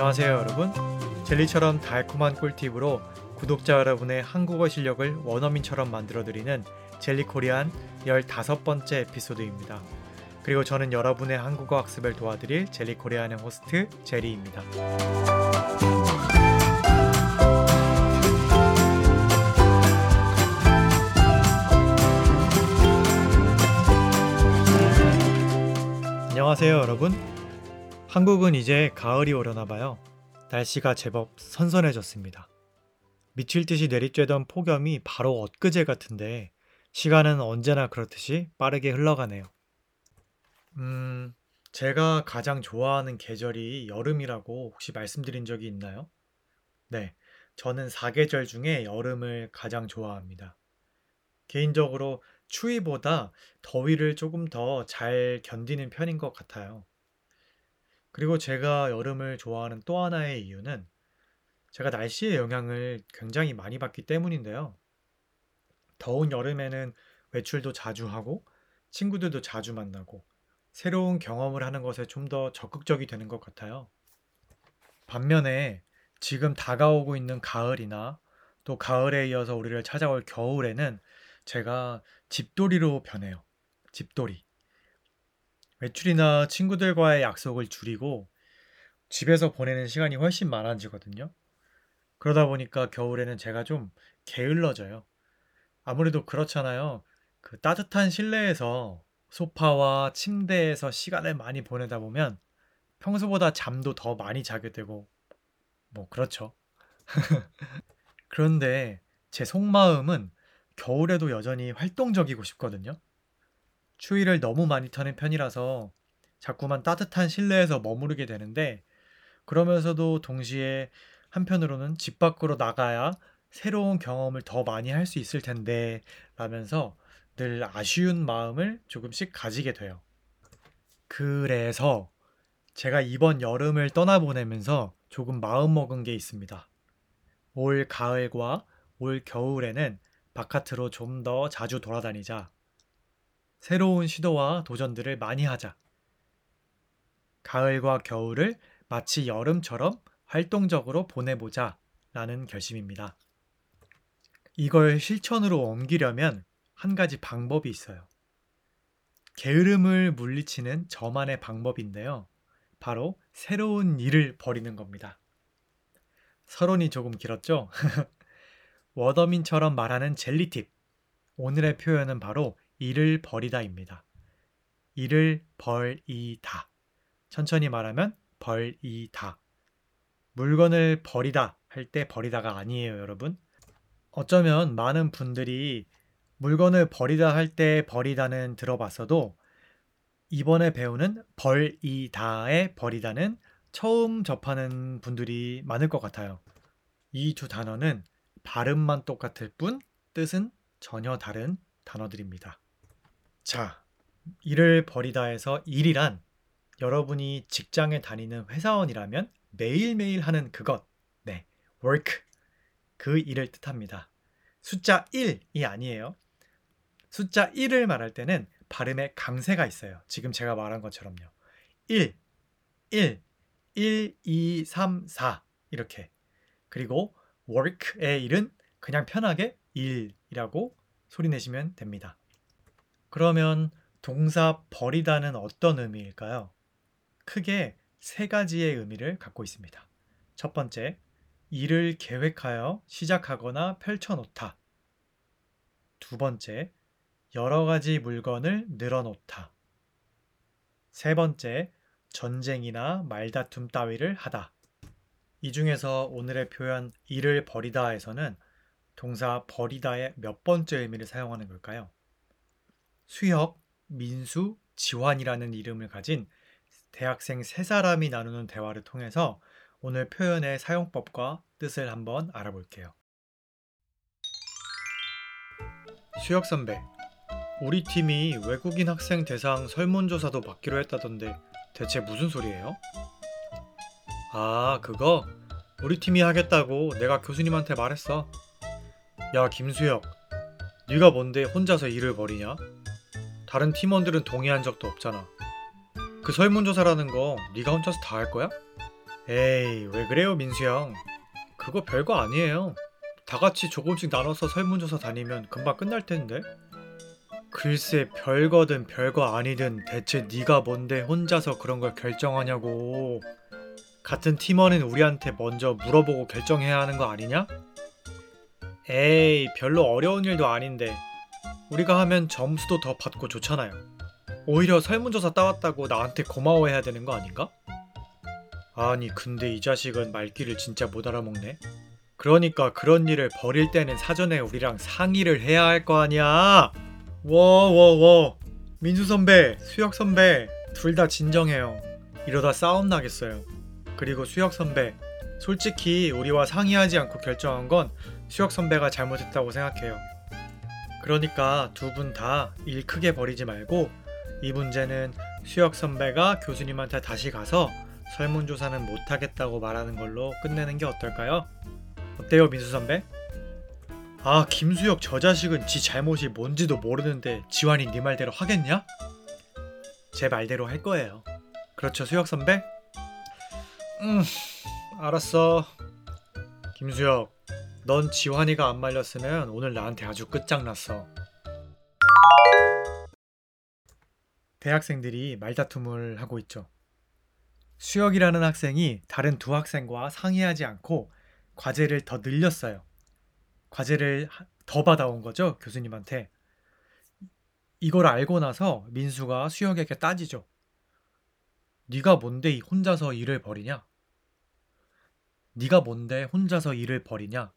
안녕하세요 여러분 젤리처럼 달콤한 꿀팁으로 구독자 여러분의 한국어 실력을 원어민처럼 만들어드리는 젤리코리안 15번째 에피소드입니다. 그리고 저는 여러분의 한국어 학습을 도와드릴 젤리코리안의 호스트 제리입니다. 안녕하세요 여러분 한국은 이제 가을이 오려나 봐요 날씨가 제법 선선해졌습니다 미칠 듯이 내리쬐던 폭염이 바로 엊그제 같은데 시간은 언제나 그렇듯이 빠르게 흘러가네요 음 제가 가장 좋아하는 계절이 여름이라고 혹시 말씀드린 적이 있나요? 네 저는 사계절 중에 여름을 가장 좋아합니다 개인적으로 추위보다 더위를 조금 더 잘 견디는 편인 것 같아요. 그리고 제가 여름을 좋아하는 또 하나의 이유는 제가 날씨의 영향을 굉장히 많이 받기 때문인데요. 더운 여름에는 외출도 자주 하고 친구들도 자주 만나고 새로운 경험을 하는 것에 좀 더 적극적이 되는 것 같아요. 반면에 지금 다가오고 있는 가을이나 또 가을에 이어서 우리를 찾아올 겨울에는 제가 집돌이로 변해요. 집돌이. 외출이나 친구들과의 약속을 줄이고 집에서 보내는 시간이 훨씬 많아지거든요. 그러다 보니까 겨울에는 제가 좀 게을러져요. 아무래도 그렇잖아요. 그 따뜻한 실내에서 소파와 침대에서 시간을 많이 보내다 보면 평소보다 잠도 더 많이 자게 되고 뭐 그렇죠. 그런데 제 속마음은 겨울에도 여전히 활동적이고 싶거든요. 추위를 너무 많이 타는 편이라서 자꾸만 따뜻한 실내에서 머무르게 되는데 그러면서도 동시에 한편으로는 집 밖으로 나가야 새로운 경험을 더 많이 할 수 있을 텐데 라면서 늘 아쉬운 마음을 조금씩 가지게 돼요. 그래서 제가 이번 여름을 떠나보내면서 조금 마음먹은 게 있습니다. 올 가을과 올 겨울에는 바깥으로 좀 더 자주 돌아다니자. 새로운 시도와 도전들을 많이 하자. 가을과 겨울을 마치 여름처럼 활동적으로 보내보자 라는 결심입니다. 이걸 실천으로 옮기려면 한 가지 방법이 있어요. 게으름을 물리치는 저만의 방법인데요. 바로 새로운 일을 벌이는 겁니다. 서론이 조금 길었죠? 워더민처럼 말하는 젤리팁. 오늘의 표현은 바로 일을 버리다입니다. 일을 벌이다. 천천히 말하면 벌이다. 물건을 버리다 할 때 버리다가 아니에요, 여러분. 어쩌면 많은 분들이 물건을 버리다 할 때 버리다는 들어봤어도 이번에 배우는 벌이다의 버리다는 처음 접하는 분들이 많을 것 같아요. 이 두 단어는 발음만 똑같을 뿐 뜻은 전혀 다른 단어들입니다. 자, 일을 버리다 해서 일이란 여러분이 직장에 다니는 회사원이라면 매일매일 하는 그것, 네, work, 그 일을 뜻합니다. 숫자 1이 아니에요. 숫자 1을 말할 때는 발음에 강세가 있어요. 지금 제가 말한 것처럼요. 1, 1, 1, 2, 3, 4 이렇게. 그리고 work의 일은 그냥 편하게 일이라고 소리 내시면 됩니다. 그러면 동사 버리다는 어떤 의미일까요? 크게 세 가지의 의미를 갖고 있습니다. 첫 번째, 일을 계획하여 시작하거나 펼쳐놓다. 두 번째, 여러 가지 물건을 늘어놓다. 세 번째, 전쟁이나 말다툼 따위를 하다. 이 중에서 오늘의 표현 일을 버리다에서는 동사 버리다의 몇 번째 의미를 사용하는 걸까요? 수혁, 민수, 지환이라는 이름을 가진 대학생 세 사람이 나누는 대화를 통해서 오늘 표현의 사용법과 뜻을 한번 알아볼게요. 수혁 선배, 우리 팀이 외국인 학생 대상 설문조사도 받기로 했다던데 대체 무슨 소리예요? 아, 그거? 우리 팀이 하겠다고 내가 교수님한테 말했어. 야, 김수혁. 네가 뭔데 혼자서 일을 벌이냐? 다른 팀원들은 동의한 적도 없잖아. 그 설문조사라는 거 네가 혼자서 다 할 거야? 에이, 왜 그래요, 민수 형? 그거 별거 아니에요. 다 같이 조금씩 나눠서 설문조사 다니면 금방 끝날 텐데. 글쎄, 별거든 별거 아니든 대체 네가 뭔데 혼자서 그런 걸 결정하냐고. 같은 팀원인 우리한테 먼저 물어보고 결정해야 하는 거 아니냐? 에이, 별로 어려운 일도 아닌데. 우리가 하면 점수도 더 받고 좋잖아요. 오히려 설문조사 따왔다고 나한테 고마워해야 되는 거 아닌가? 아니, 근데 이 자식은 말귀를 진짜 못 알아먹네. 그러니까 그런 일을 벌일 때는 사전에 우리랑 상의를 해야 할 거 아니야. 워워워. 민수 선배, 수혁 선배, 둘 다 진정해요. 이러다 싸움 나겠어요. 그리고 수혁 선배, 솔직히 우리와 상의하지 않고 결정한 건 수혁 선배가 잘못했다고 생각해요. 그러니까 두 분 다 일 크게 버리지 말고 이 문제는 수혁 선배가 교수님한테 다시 가서 설문조사는 못하겠다고 말하는 걸로 끝내는 게 어떨까요? 어때요, 민수 선배? 아, 김수혁 저 자식은 지 잘못이 뭔지도 모르는데 지환이 네 말대로 하겠냐? 제 말대로 할 거예요. 그렇죠, 수혁 선배? 음, 알았어. 김수혁, 넌 지환이가 안 말렸으면 오늘 나한테 아주 끝장났어. 대학생들이 말다툼을 하고 있죠. 수혁이라는 학생이 다른 두 학생과 상의하지 않고 과제를 더 늘렸어요. 과제를 하- 더 받아온 거죠, 교수님한테. 이걸 알고 나서 민수가 수혁에게 따지죠. 네가 뭔데 이 혼자서 일을 벌이냐? 네가 뭔데 혼자서 일을 벌이냐?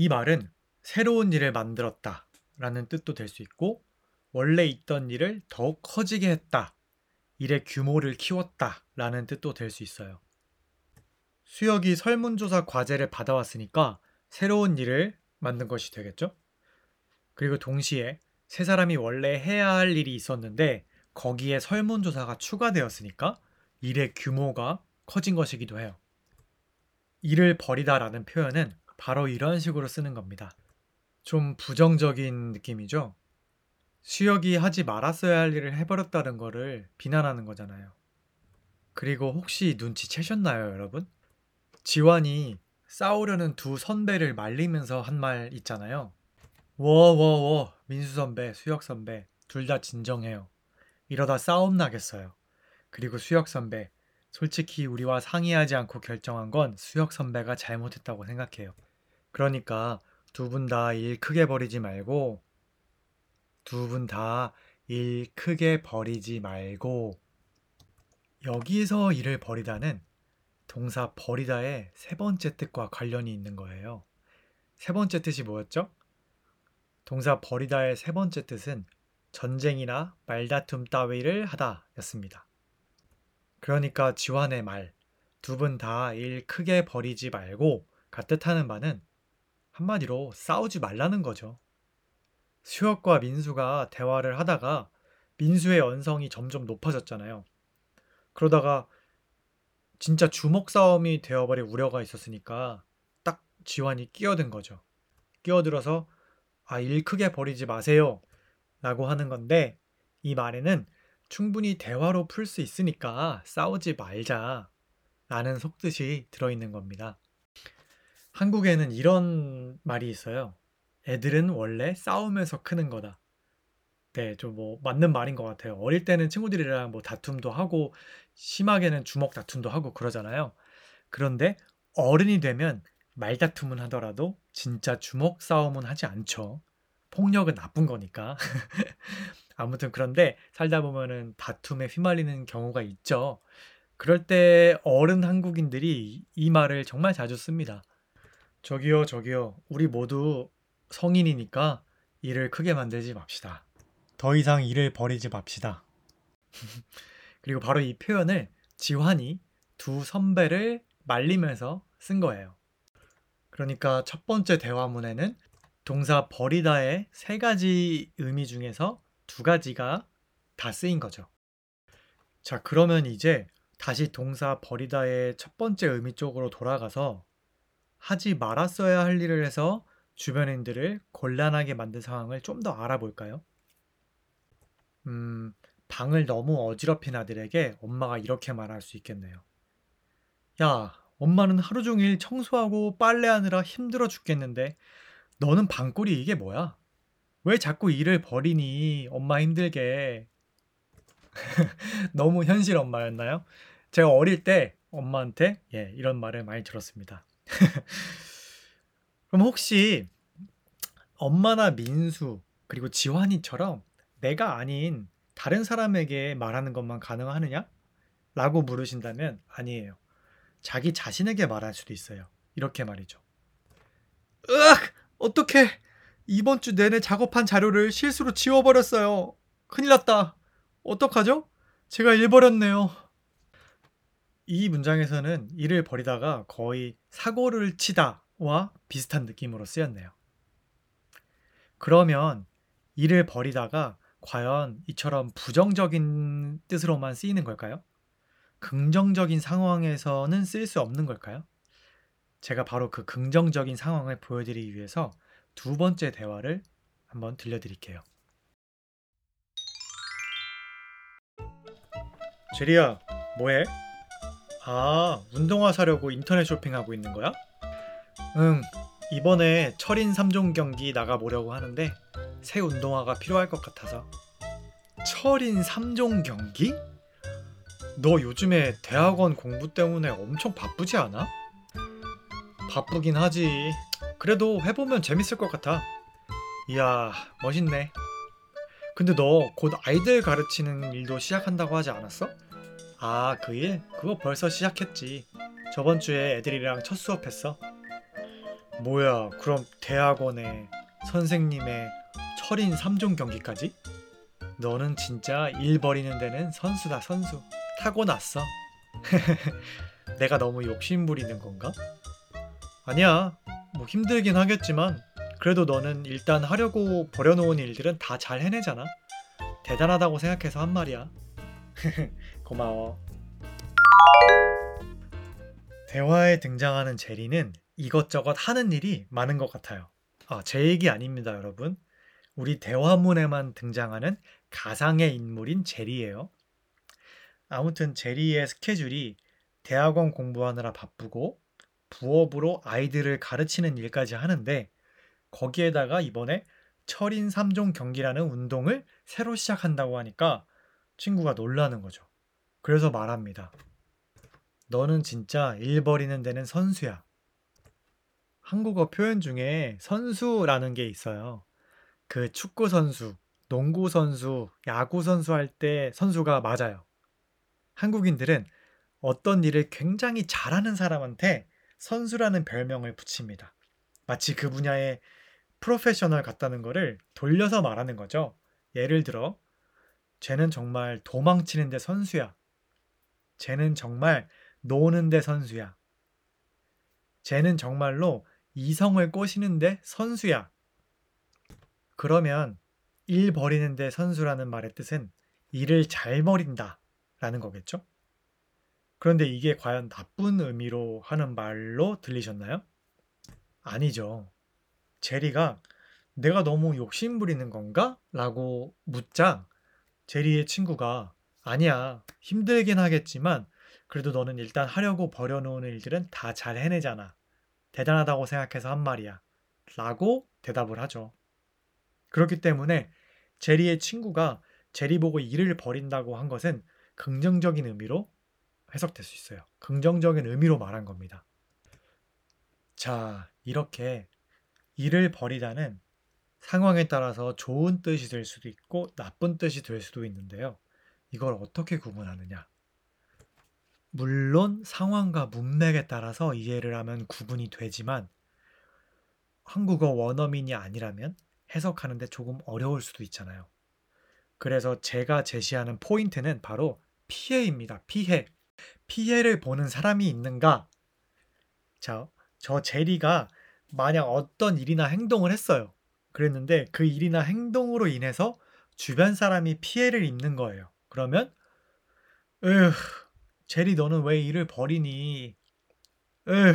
이 말은 새로운 일을 만들었다 라는 뜻도 될 수 있고 원래 있던 일을 더욱 커지게 했다. 일의 규모를 키웠다 라는 뜻도 될 수 있어요. 수혁이 설문조사 과제를 받아왔으니까 새로운 일을 만든 것이 되겠죠? 그리고 동시에 세 사람이 원래 해야 할 일이 있었는데 거기에 설문조사가 추가되었으니까 일의 규모가 커진 것이기도 해요. 일을 버리다라는 표현은 바로 이런 식으로 쓰는 겁니다. 좀 부정적인 느낌이죠? 수혁이 하지 말았어야 할 일을 해버렸다는 거를 비난하는 거잖아요. 그리고 혹시 눈치채셨나요, 여러분? 지환이 싸우려는 두 선배를 말리면서 한 말 있잖아요. 워워워 민수 선배, 수혁 선배 둘 다 진정해요. 이러다 싸움 나겠어요. 그리고 수혁 선배, 솔직히 우리와 상의하지 않고 결정한 건 수혁 선배가 잘못했다고 생각해요. 그러니까 두 분 다 일 크게 버리지 말고 두 분 다 일 크게 버리지 말고 여기서 일을 버리다는 동사 버리다의 세 번째 뜻과 관련이 있는 거예요. 세 번째 뜻이 뭐였죠? 동사 버리다의 세 번째 뜻은 전쟁이나 말다툼 따위를 하다 였습니다. 그러니까 지환의 말, 두 분 다 일 크게 버리지 말고 가 뜻하는 바는 한마디로 싸우지 말라는 거죠. 수혁과 민수가 대화를 하다가 민수의 언성이 점점 높아졌잖아요. 그러다가 진짜 주먹 싸움이 되어버릴 우려가 있었으니까 딱 지환이 끼어든 거죠. 끼어들어서 아, 일 크게 버리지 마세요. 라고 하는 건데 이 말에는 충분히 대화로 풀 수 있으니까 싸우지 말자. 라는 속뜻이 들어있는 겁니다. 한국에는 이런 말이 있어요. 애들은 원래 싸우면서 크는 거다. 네, 좀 뭐 맞는 말인 것 같아요. 어릴 때는 친구들이랑 뭐 다툼도 하고 심하게는 주먹 다툼도 하고 그러잖아요. 그런데 어른이 되면 말다툼은 하더라도 진짜 주먹 싸움은 하지 않죠. 폭력은 나쁜 거니까. 아무튼 그런데 살다 보면은 다툼에 휘말리는 경우가 있죠. 그럴 때 어른 한국인들이 이 말을 정말 자주 씁니다. 저기요, 저기요. 우리 모두 성인이니까 일을 크게 만들지 맙시다. 더 이상 일을 벌이지 맙시다. 그리고 바로 이 표현을 지환이 두 선배를 말리면서 쓴 거예요. 그러니까 첫 번째 대화문에는 동사 버리다의 세 가지 의미 중에서 두 가지가 다 쓰인 거죠. 자, 그러면 이제 다시 동사 버리다의 첫 번째 의미 쪽으로 돌아가서 하지 말았어야 할 일을 해서 주변인들을 곤란하게 만든 상황을 좀 더 알아볼까요? 음, 방을 너무 어지럽힌 아들에게 엄마가 이렇게 말할 수 있겠네요. 야, 엄마는 하루 종일 청소하고 빨래하느라 힘들어 죽겠는데 너는 방골이 이게 뭐야? 왜 자꾸 일을 버리니? 엄마 힘들게. 너무 현실 엄마였나요? 제가 어릴 때 엄마한테 예, 이런 말을 많이 들었습니다. 그럼 혹시 엄마나 민수 그리고 지환이처럼 내가 아닌 다른 사람에게 말하는 것만 가능하느냐? 라고 물으신다면 아니에요. 자기 자신에게 말할 수도 있어요. 이렇게 말이죠. 으악! 어떡해! 이번 주 내내 작업한 자료를 실수로 지워버렸어요. 큰일 났다. 어떡하죠? 제가 일 버렸네요. 이 문장에서는 일을 버리다가 거의 사고를 치다와 비슷한 느낌으로 쓰였네요. 그러면 일을 버리다가 과연 이처럼 부정적인 뜻으로만 쓰이는 걸까요? 긍정적인 상황에서는 쓸 수 없는 걸까요? 제가 바로 그 긍정적인 상황을 보여드리기 위해서 두 번째 대화를 한번 들려드릴게요. 제리야, 뭐해? 아, 운동화 사려고 인터넷 쇼핑하고 있는 거야? 응, 이번에 철인 3종 경기 나가보려고 하는데 새 운동화가 필요할 것 같아서. 철인 3종 경기? 너 요즘에 대학원 공부 때문에 엄청 바쁘지 않아? 바쁘긴 하지. 그래도 해보면 재밌을 것 같아. 이야, 멋있네. 근데 너 곧 아이들 가르치는 일도 시작한다고 하지 않았어? 아, 그 일? 그거 벌써 시작했지. 저번 주에 애들이랑 첫 수업했어. 뭐야, 그럼 대학원에 선생님의 철인 3종 경기까지? 너는 진짜 일 버리는 데는 선수다, 선수. 타고났어. 내가 너무 욕심 부리는 건가? 아니야. 뭐 힘들긴 하겠지만 그래도 너는 일단 하려고 버려놓은 일들은 다 잘 해내잖아. 대단하다고 생각해서 한 말이야. 고마워. 대화에 등장하는 제리는 이것저것 하는 일이 많은 것 같아요. 아, 제 얘기 아닙니다, 여러분. 우리 대화문에만 등장하는 가상의 인물인 제리예요. 아무튼 제리의 스케줄이 대학원 공부하느라 바쁘고 부업으로 아이들을 가르치는 일까지 하는데 거기에다가 이번에 철인 3종 경기라는 운동을 새로 시작한다고 하니까 친구가 놀라는 거죠. 그래서 말합니다. 너는 진짜 일 버리는 데는 선수야. 한국어 표현 중에 선수라는 게 있어요. 그 축구 선수, 농구 선수, 야구 선수 할 때 선수가 맞아요. 한국인들은 어떤 일을 굉장히 잘하는 사람한테 선수라는 별명을 붙입니다. 마치 그 분야의 프로페셔널 같다는 거를 돌려서 말하는 거죠. 예를 들어, 쟤는 정말 도망치는데 선수야. 쟤는 정말 노는데 선수야. 쟤는 정말로 이성을 꼬시는데 선수야. 그러면 일 버리는데 선수라는 말의 뜻은 일을 잘 버린다 라는 거겠죠? 그런데 이게 과연 나쁜 의미로 하는 말로 들리셨나요? 아니죠. 제리가 내가 너무 욕심 부리는 건가? 라고 묻자 제리의 친구가 아니야. 힘들긴 하겠지만 그래도 너는 일단 하려고 버려놓은 일들은 다 잘 해내잖아. 대단하다고 생각해서 한 말이야. 라고 대답을 하죠. 그렇기 때문에 제리의 친구가 제리 보고 일을 버린다고 한 것은 긍정적인 의미로 해석될 수 있어요. 긍정적인 의미로 말한 겁니다. 자, 이렇게 일을 버리다는 상황에 따라서 좋은 뜻이 될 수도 있고 나쁜 뜻이 될 수도 있는데요. 이걸 어떻게 구분하느냐? 물론 상황과 문맥에 따라서 이해를 하면 구분이 되지만 한국어 원어민이 아니라면 해석하는데 조금 어려울 수도 있잖아요. 그래서 제가 제시하는 포인트는 바로 피해입니다. 피해. 피해를 보는 사람이 있는가? 자, 저 제리가 만약 어떤 일이나 행동을 했어요. 그랬는데 그 일이나 행동으로 인해서 주변 사람이 피해를 입는 거예요. 그러면 으, 제리 너는 왜 일을 버리니? 으,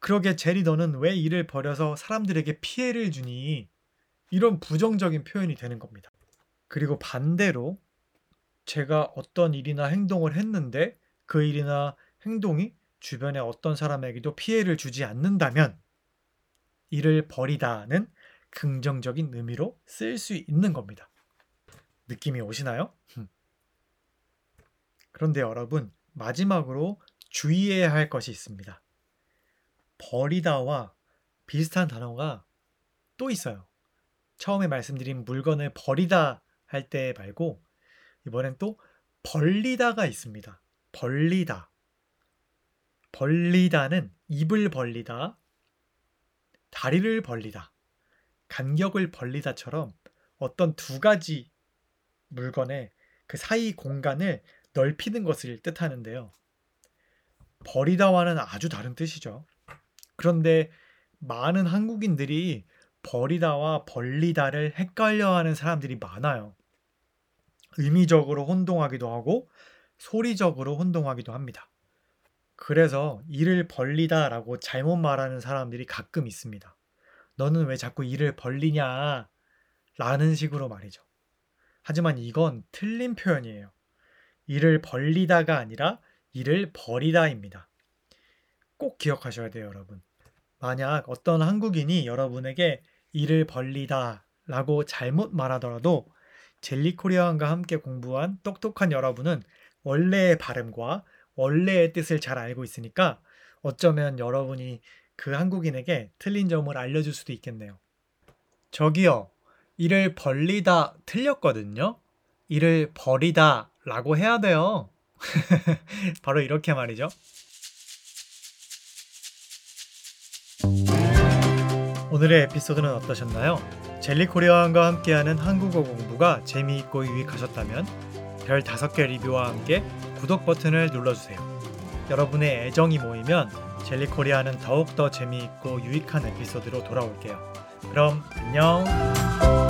그러게 제리 너는 왜 일을 버려서 사람들에게 피해를 주니? 이런 부정적인 표현이 되는 겁니다. 그리고 반대로 제가 어떤 일이나 행동을 했는데 그 일이나 행동이 주변의 어떤 사람에게도 피해를 주지 않는다면 이를 버리다는 긍정적인 의미로 쓸 수 있는 겁니다. 느낌이 오시나요? 그런데 여러분, 마지막으로 주의해야 할 것이 있습니다. 버리다와 비슷한 단어가 또 있어요. 처음에 말씀드린 물건을 버리다 할 때 말고 이번엔 또 벌리다가 있습니다. 벌리다. 벌리다는 입을 벌리다, 다리를 벌리다, 간격을 벌리다처럼 어떤 두 가지 물건의 그 사이 공간을 넓히는 것을 뜻하는데요. 버리다와는 아주 다른 뜻이죠. 그런데 많은 한국인들이 버리다와 벌리다를 헷갈려하는 사람들이 많아요. 의미적으로 혼동하기도 하고 소리적으로 혼동하기도 합니다. 그래서 일을 벌리다라고 잘못 말하는 사람들이 가끔 있습니다. 너는 왜 자꾸 일을 벌리냐? 라는 식으로 말이죠. 하지만 이건 틀린 표현이에요. 일을 벌리다가 아니라 일을 버리다입니다. 꼭 기억하셔야 돼요, 여러분. 만약 어떤 한국인이 여러분에게 일을 벌리다 라고 잘못 말하더라도 젤리 코리아원과 함께 공부한 똑똑한 여러분은 원래의 발음과 원래의 뜻을 잘 알고 있으니까 어쩌면 여러분이 그 한국인에게 틀린 점을 알려줄 수도 있겠네요. 저기요, 일을 벌리다 틀렸거든요? 일을 버리다 라고 해야 돼요. 바로 이렇게 말이죠. 오늘의 에피소드는 어떠셨나요? 젤리 코리안과 함께하는 한국어 공부가 재미있고 유익하셨다면 별 5개 리뷰와 함께 구독 버튼을 눌러주세요. 여러분의 애정이 모이면 젤리 코리아는 더욱더 재미있고 유익한 에피소드로 돌아올게요. 그럼 안녕!